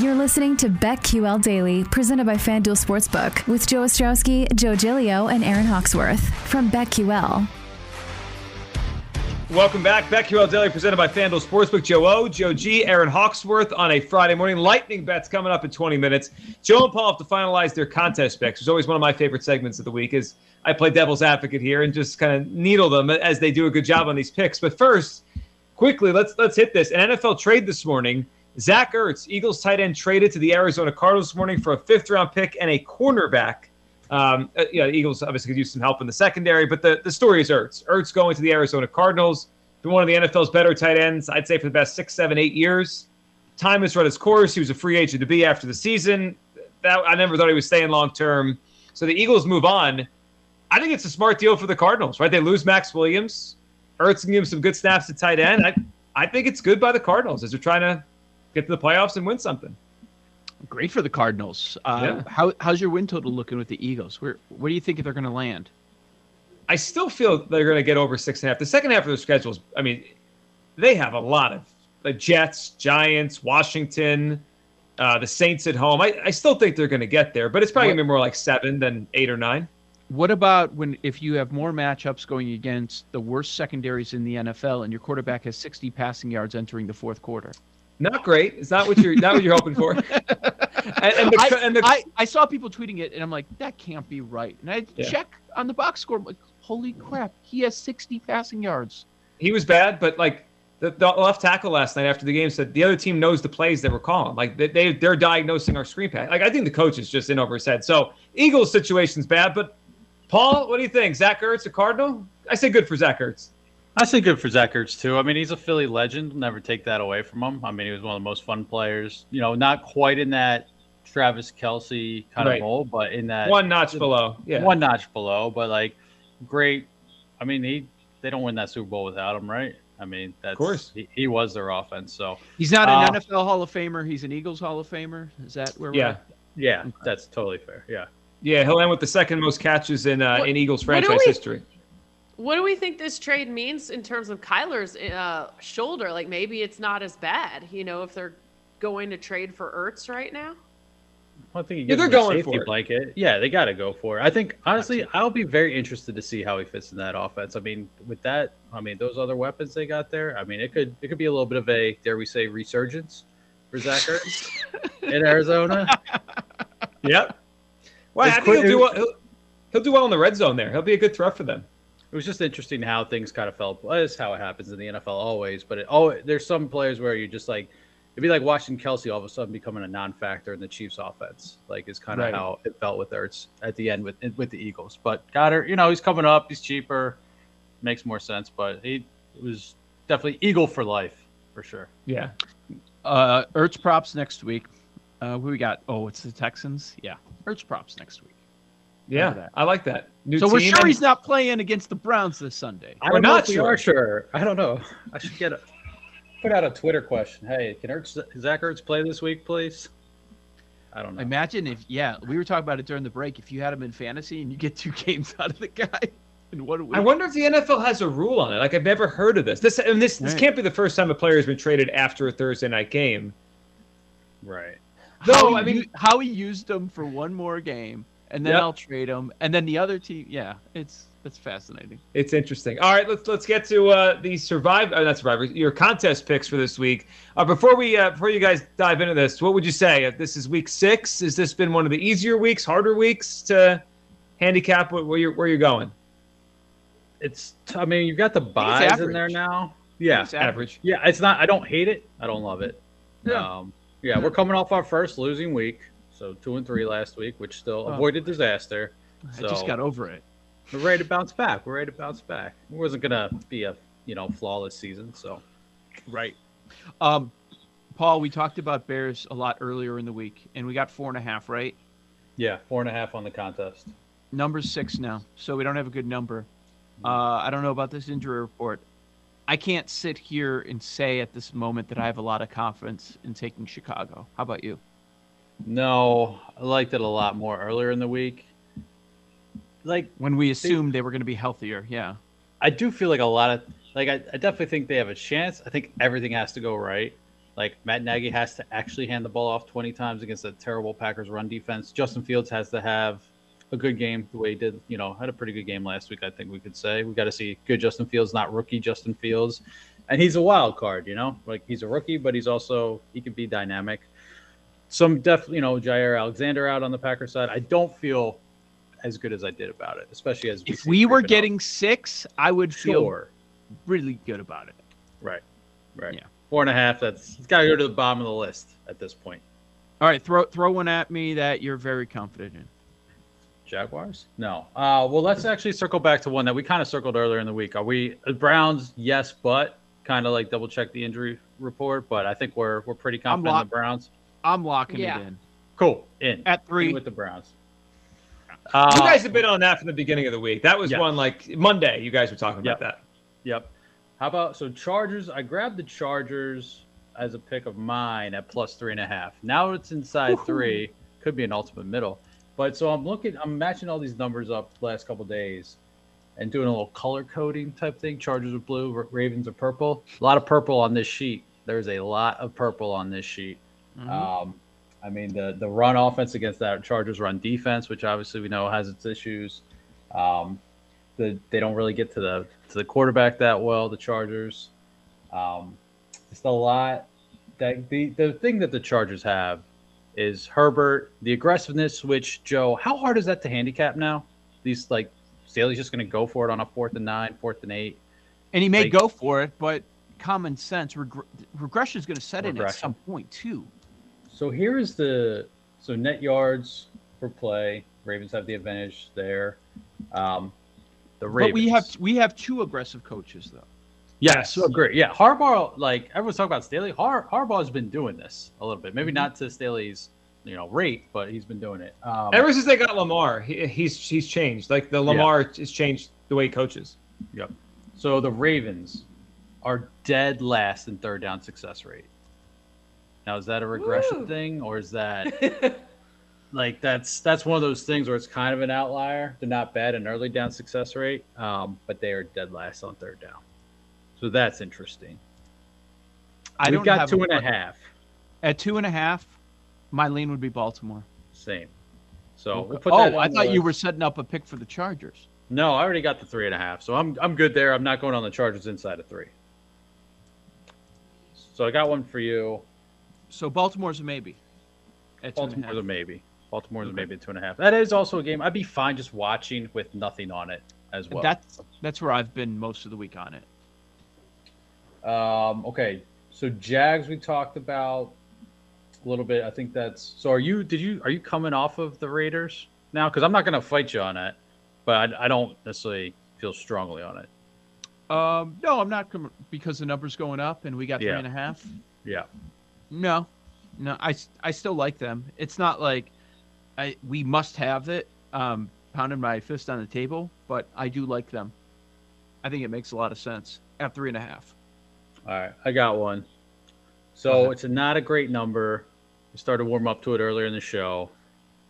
You're listening to BetQL Daily, presented by FanDuel Sportsbook, with Joe Ostrowski, Joe Gilio, and Aaron Hawksworth from BetQL. Welcome back. BetQL Daily, presented by FanDuel Sportsbook. Joe O, Joe G, Aaron Hawksworth on a Friday morning. Lightning bets coming up in 20 minutes. Joe and Paul have to finalize their contest picks. It's always one of my favorite segments of the week. Is I play devil's advocate here and just kind of needle them as they do a good job on these picks. But first, quickly, let's let's hit this. An NFL trade this morning. Zach Ertz, Eagles tight end, traded to the Arizona Cardinals this morning for a fifth round pick and a cornerback. Um, uh, you know, Eagles obviously could use some help in the secondary, but the, the story is Ertz. Ertz going to the Arizona Cardinals, been one of the NFL's better tight ends, I'd say, for the past six, seven, eight years. Time has run its course. He was a free agent to be after the season. That I never thought he was staying long term. So the Eagles move on. I think it's a smart deal for the Cardinals, right? They lose Maxx Williams. Ertz can give him some good snaps at tight end. I, I think it's good by the Cardinals as they're trying to get to the playoffs and win something. Great for the Cardinals. Uh, Yeah. How how's your win total looking with the Eagles? Where where do you think they're going to land? I still feel they're going to get over six and a half. The second half of their schedules, I mean, they have a lot of the Jets, Giants, Washington, uh, the Saints at home. I, I still think they're going to get there, but it's probably going to be more like seven than eight or nine. What about when if you have more matchups going against the worst secondaries in the NFL and your quarterback has 60 passing yards entering the fourth quarter? Not great. It's not what you're not what you're hoping for. and, and the, I, and the, I, I saw people tweeting it and I'm like, that can't be right. And I Yeah. check on the box score. I'm like, holy crap, he has 60 passing yards. he was bad, but like the, the left tackle last night after the game said the other team knows the plays that we're calling. Like they, they they're diagnosing our screen pass. Like I think the coach is just in over his head. So Eagles situation's bad, but Paul, what do you think? Zach Ertz, a Cardinal? I say good for Zach Ertz. I say good for Zach Ertz too. I mean, he's a Philly legend. Never take that away from him. I mean, he was one of the most fun players. You know, not quite in that Travis Kelce kind Right. of mold, but in that One notch below. Yeah. one notch below. But like, great. I mean, he they don't win that Super Bowl without him, right? I mean, that's course. he, he was their offense. So He's not an Uh, NFL Hall of Famer. He's an Eagles Hall of Famer. Is that where we're Yeah. at? yeah, that's totally fair. Yeah. Yeah, he'll end with the second most catches in uh, What- in Eagles franchise we- history. What do we think this trade means in terms of Kyler's uh, shoulder? Like maybe it's not as bad, you know, if they're going to trade for Ertz right now. I think he Yeah, they're him a going safety for it. blanket. Yeah, they got to go for it. I think honestly, I'll be very interested to see how he fits in that offense. I mean, with that, I mean those other weapons they got there. I mean, it could it could be a little bit of a dare we say resurgence for Zach Ertz in Arizona. Yep. Well, I think quick- he'll do well. He'll, he'll do well in the red zone there. He'll be a good threat for them. It was just interesting how things kind of fell. Well, that's how it happens in the NFL always. But it, oh, there's some players where you just like it'd be like watching Kelce all of a sudden becoming a non-factor in the Chiefs' offense. Like is kind of Right. how it felt with Ertz at the end with with the Eagles. But Goedert, you know, he's coming up. He's cheaper, makes more sense. But he was definitely Eagle for life for sure. Yeah. Uh, Ertz props next week. Uh, who we got? Oh, it's the Texans. Yeah, Ertz props next week. Yeah. I like that. New so we're sure and- he's not playing against the Browns this Sunday. I We're don't know we sure. are sure. I don't know. I should get a put out a Twitter question. Hey, can Ertz, Zach Ertz play this week, please? I don't know. Imagine if, yeah, we were talking about it during the break. If you had him in fantasy and you get two games out of the guy in one week. I wonder if the NFL has a rule on it. Like I've never heard of this. This and this this can't be the first time a player has been traded after a Thursday night game. right. how I mean- u- how he used him for one more game, and then Yep. I'll trade him, and then the other team. Yeah, it's it's fascinating. It's interesting. All right, let's let's get to uh, the survive. Uh, not survivors. Your contest picks for this week. Uh, before we uh, before you guys dive into this, what would you say? If this is week six, has this been one of the easier weeks, harder weeks to handicap? Where, where you're where you're going? It's. I mean, you've got the buys in there now. Yeah. It's Average. Yeah. It's not. I don't hate it. I don't love it. Yeah. Um, yeah. We're coming off our first losing week, so two and three last week, which still Oh. avoided disaster. I just got over it. We're ready to bounce back. We're ready to bounce back. It wasn't gonna be a you know flawless season, so Right. Um, Paul, we talked about Bears a lot earlier in the week, and we got four and a half, right? yeah, four and a half on the contest. Number six now, so we don't have a good number. Uh, I don't know about this injury report. I can't sit here and say at this moment that I have a lot of confidence in taking Chicago. How about you? No, I liked it a lot more earlier in the week. Like When we assumed they were going to be healthier, yeah. I do feel like a lot of like I, I definitely think they have a chance. I think everything has to go right. Like Matt Nagy has to actually hand the ball off 20 times against a terrible Packers run defense. Justin Fields has to have a good game the way he did. You know, had a pretty good game last week. I think we could say we got to see good Justin Fields, not rookie Justin Fields, and he's a wild card. You know, like he's a rookie, but he's also he can be dynamic. Some definitely, you know, Jaire Alexander out on the Packers side. I don't feel as good as I did about it, especially as If we were creeping up. getting six, I would feel sure, really good about it. right, right, Yeah. four and a half. That's it's got to go to the bottom of the list at this point. All right, throw throw one at me that you're very confident in. Jaguars? No. Uh, well, let's actually circle back to one that we kind of circled earlier in the week. Are we uh, Browns? Yes, but kind of like double check the injury report. But I think we're we're pretty confident in the Browns. I'm locking Yeah. it in Cool. In at In three. with the Browns. You Uh, guys have been on that from the beginning of the week. That was Yes. one like Monday. You guys were talking Yep. about that. Yep. How about so Chargers? I grabbed the Chargers as a pick of mine at plus three and a half. Now it's inside three. Could be an ultimate middle. But so I'm looking, I'm matching all these numbers up the last couple days and doing a little color coding type thing. Chargers are blue, Ravens are purple. A lot of purple on this sheet. There's a lot of purple on this sheet. Mhm. Um, I mean, the the run offense against that Chargers run defense, which obviously we know has its issues. Um, the they don't really get to the to the quarterback that well. The Chargers, um, just a lot. That the the thing that the Chargers have is Herbert, the aggressiveness. Which Joe, how hard is that to handicap now? These like Staley's just going to go for it on a fourth and nine, fourth and eight. and he may like- go for it, but common sense regre- regression is going to set in at some point too. So here is the so net yards per play. Ravens have the advantage there. Um, the Ravens. But we have we have two aggressive coaches though. yes, so great. Yeah, Harbaugh. Like everyone's talking about Staley. Har- Harbaugh's been doing this a little bit. Maybe not to Staley's you know rate, but he's been doing it. Um, Ever since they got Lamar, he, he's he's changed. Like the Lamar has changed the way he coaches. Yep. So the Ravens are dead last in third down success rate. Now is that a regression Woo. thing or is that like that's that's one of those things where it's kind of an outlier. They're not bad in early down success rate, um, but they are dead last on third down. So that's interesting. I We've don't got two and a half. At two and a half, my lean would be Baltimore. Same. So we'll Okay. put oh, I on the thought you were setting up a pick for the Chargers. No, I already got the three and a half, so I'm I'm good there. I'm not going on the Chargers inside of three. So I got one for you. So Baltimore's a maybe. At two a Baltimore's a maybe. Baltimore's a maybe at two and a half. That is also a game I'd be fine just watching with nothing on it as well. That's that's where I've been most of the week on it. um, okay. So Jags we talked about a little bit. I think that's so. Are you? Did you? Are you coming off of the Raiders now? Because I'm not going to fight you on it, but I, I don't necessarily feel strongly on it. Um, no, I'm not com- because the number's going up and we got three Yeah. and a half. Yeah. No, no, I, I still like them. It's not like I we must have it. Um, pounding my fist on the table, but I do like them. I think it makes a lot of sense at three and a half. All right, I got one. So it's a not a great number. We started to warm up to it earlier in the show.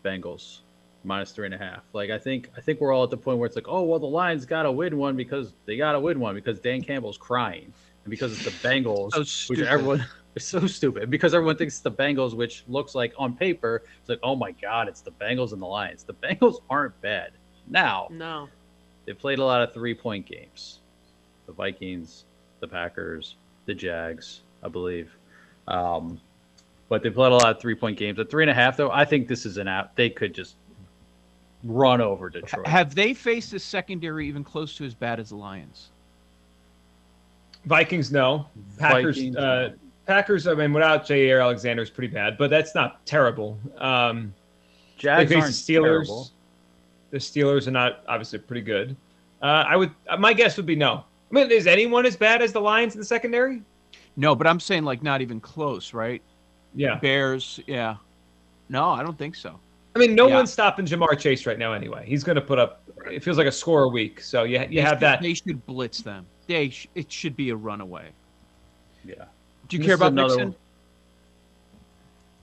Bengals minus three and a half. Like I think I think we're all at the point where it's like, oh well, the Lions got to win one because they got to win one because Dan Campbell's crying and because it's the Bengals, So which everyone is so stupid because everyone thinks it's the Bengals, which looks like on paper it's like, oh my god, it's the Bengals and the Lions. The Bengals aren't bad. Now no. they played a lot of three point games. The Vikings, the Packers, the Jags, I believe. Um, but they played a lot of three point games. At three and a half, though, I think this is an app. They could just run over Detroit. Have they faced a secondary even close to as bad as the Lions? Vikings, no. Packers, Vikings, uh, no. Packers. I mean, without Jaire Alexander is pretty bad, but that's not terrible. Um, Jags aren't the Steelers. terrible. The Steelers are not obviously pretty good. Uh, I would. My guess would be no. I mean, is anyone as bad as the Lions in the secondary? No, but I'm saying like not even close, right? Yeah. Bears, yeah. No, I don't think so. I mean, no Yeah. one's stopping Ja'Marr Chase right now. Anyway, he's going to put up. It feels like a score a week. So you you have that. They should blitz them. They sh- it should be a runaway. Yeah. Do you This care about another Mixon? one.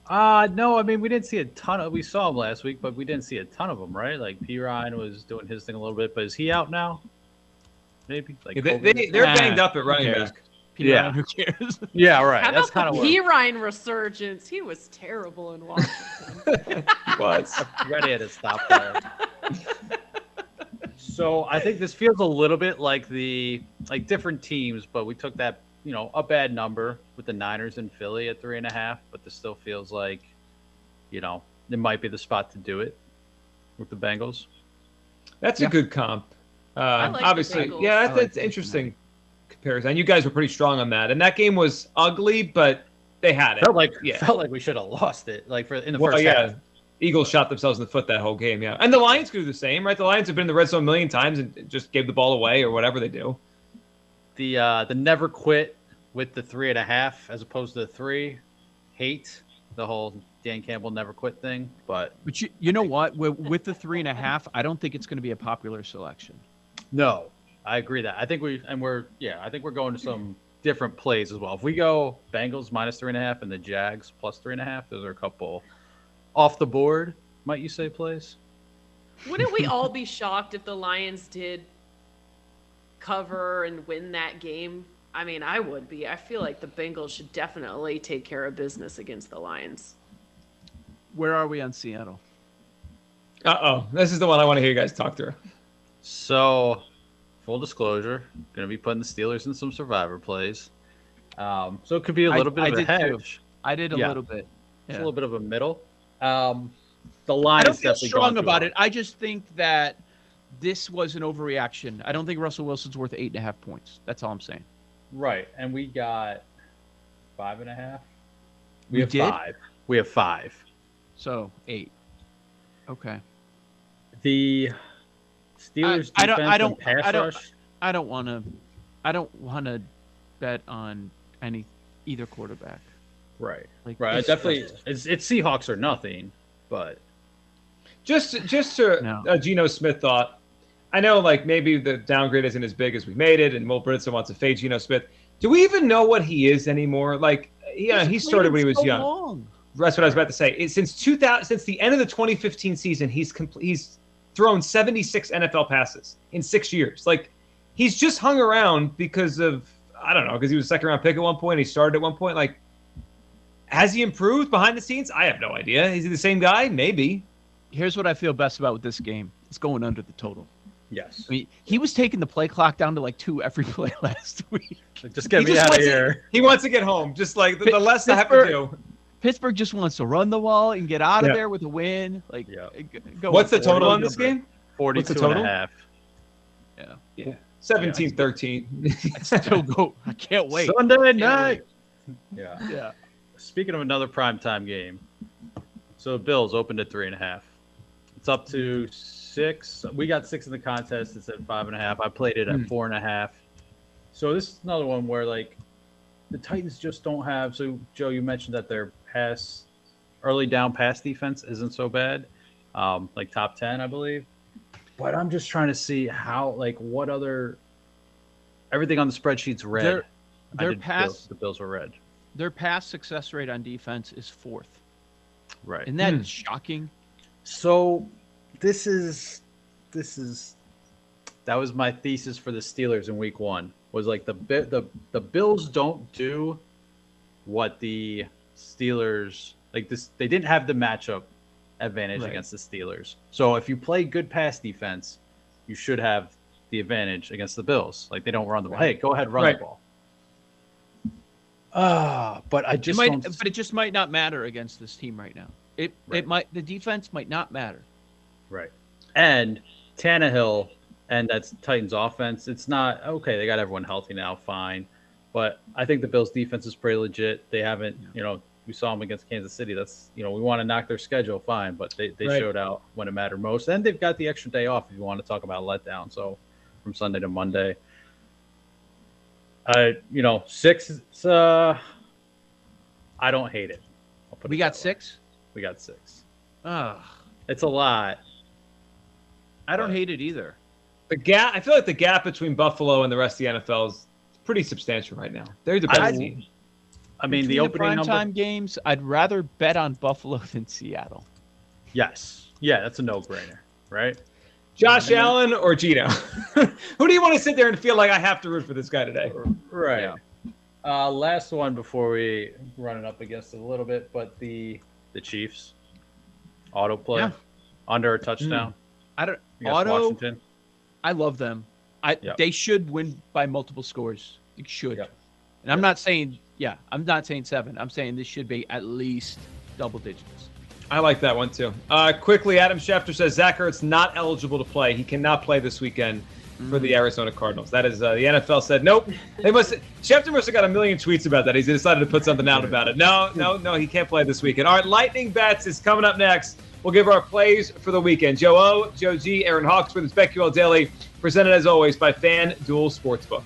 Uh no, I mean we didn't see a ton of we saw him last week, but we didn't see a ton of them, right? Like Perine was doing his thing a little bit, but is he out now? Maybe like they, they, they're Nah, banged up at who running back. P. Yeah. Ryan, who cares? Yeah, right. How That's about kind of Perine resurgence? He was terrible in Washington. was. ready to stop there. so I think this feels a little bit like the like different teams, but we took that you know a bad number with the Niners and Philly at three and a half, but this still feels like you know it might be the spot to do it with the Bengals. That's Yeah. a good comp. Uh, like obviously, Bengals. yeah, I that's, like that's the interesting comparison. And you guys were pretty strong on that. And that game was ugly, but they had it. Felt like Yeah. felt like we should have lost it like for in the well, first yeah. half. Eagles shot themselves in the foot that whole game, yeah. And the Lions could do the same, right? The Lions have been in the red zone a million times and just gave the ball away or whatever they do. The uh the never quit with the three and a half as opposed to the three. Hate the whole Dan Campbell never quit thing, but But you, you know what? With, with the three and a half, I don't think it's going to be a popular selection. No, I agree that. I think we and we're yeah, I think we're going to some different plays as well. If we go Bengals minus three and a half and the Jags plus three and a half, those are a couple off the board, might you say, plays? Wouldn't we all be shocked if the Lions did cover and win that game? I mean, I would be. I feel like the Bengals should definitely take care of business against the Lions. Where are we on Seattle? Uh oh. This is the one I want to hear you guys talk through. So, full disclosure, going to be putting the Steelers in some survivor plays. Um, so it could be a little bit I of a did too. hedge. I did a Yeah. little bit. It's a little bit of a middle. Um, the I line don't is feel definitely strong about it. I just think that this was an overreaction. I don't think Russell Wilson's worth eight and a half points. That's all I'm saying. Right, and we got five and a half. We, We have did? five. We have five. So eight. Okay. The Steelers I don't- I don't- and pass I don't- rush. I don't want to. I don't want to bet on any either quarterback. Right, Like right. I it's definitely, it's, it's Seahawks or nothing. But Just just to No. uh, Geno Smith thought. I know like maybe the downgrade isn't as big as we made it, and Will Brinson wants to fade Geno Smith. Do we even know what he is anymore? Like, yeah, he started when he was so young. long. That's what I was about to say. It, since 2000, since the end of the 2015 season, he's compl- he's thrown 76 NFL passes in six years. Like, he's just hung around because of I don't know because he was a second round pick at one point. He started at one point. Like, has he improved behind the scenes? I have no idea. Is he the same guy? Maybe. Here's what I feel best about with this game. It's going under the total. Yes, I mean, he was taking the play clock down to like two every play last week. just get He me just out of wants to- here. He wants to get home. Just like the, the less I have to do. Pittsburgh just wants to run the wall and get out of Yeah. there with a win. Like, Yeah. Uh, go What's the total on this game? 42 What's the and a total? half. Yeah. Yeah. 17 13. Still go. I can't wait. Sunday night. Yeah. Yeah. Speaking of another primetime game, so Bills opened at three and a half. It's up to six. We got six in the contest. It's at five and a half. I played it at Hmm. four and a half. So this is another one where like the Titans just don't have. So Joe, you mentioned that their pass, early down pass defense isn't so bad, um, like top ten, I believe. But I'm just trying to see how, like, what other. Everything on the spreadsheet's red. Their, their pass the Bills were red. their pass success rate on defense is fourth. Right. Isn't that Hmm. shocking? So this is this is that was my thesis for the Steelers in week 1 was like the Bi- the the Bills don't do what the Steelers like this they didn't have the matchup advantage Right. against the Steelers. So if you play good pass defense, you should have the advantage against the Bills. Like they don't run the ball. Hey, go ahead run Right. the ball. Ah, but I It just might, don't but it just might not matter against this team right now. It Right. it might the defense might not matter. Right. And Tannehill and that's Titans offense. It's not okay. They got everyone healthy now, fine. But I think the Bills defense is pretty legit. They haven't, you know, we saw them against Kansas City. That's you know, we want to knock their schedule, fine. But they, they Right. showed out when it mattered most. And they've got the extra day off if you want to talk about letdown. So from Sunday to Monday. Uh, you know, six uh I don't hate it. We got way. six. We got six. Ugh. It's a lot. I don't hate it either. The gap, I feel like the gap between Buffalo and the rest of the NFL is pretty substantial right now. They're the best I- team. I mean, the Between opening number. primetime games, I'd rather bet on Buffalo than Seattle. Yes. Yeah, that's a no-brainer, right? Josh Allen or Geno? Who do you want to sit there and feel like I have to root for this guy today? Right. Yeah. Uh, last one before we run it up against it a little bit, but the the Chiefs autoplay Yeah. under a touchdown I don't against auto. Washington. I love them. I Yep. they should win by multiple scores. They should. Yep. And I'm not saying yeah, I'm not saying seven. I'm saying this should be at least double digits. I like that one too. Uh, quickly, Adam Schefter says Zach Ertz not eligible to play. He cannot play this weekend for the Arizona Cardinals. That is uh, the NFL said nope. They must. Schefter must have got a million tweets about that. He's decided to put something out about it. No, no, no. He can't play this weekend. All right, Lightning Bets is coming up next. We'll give our plays for the weekend. Joe O, Joe G, Aaron Hawks with his BetQL Daily, presented as always by FanDuel Sportsbook.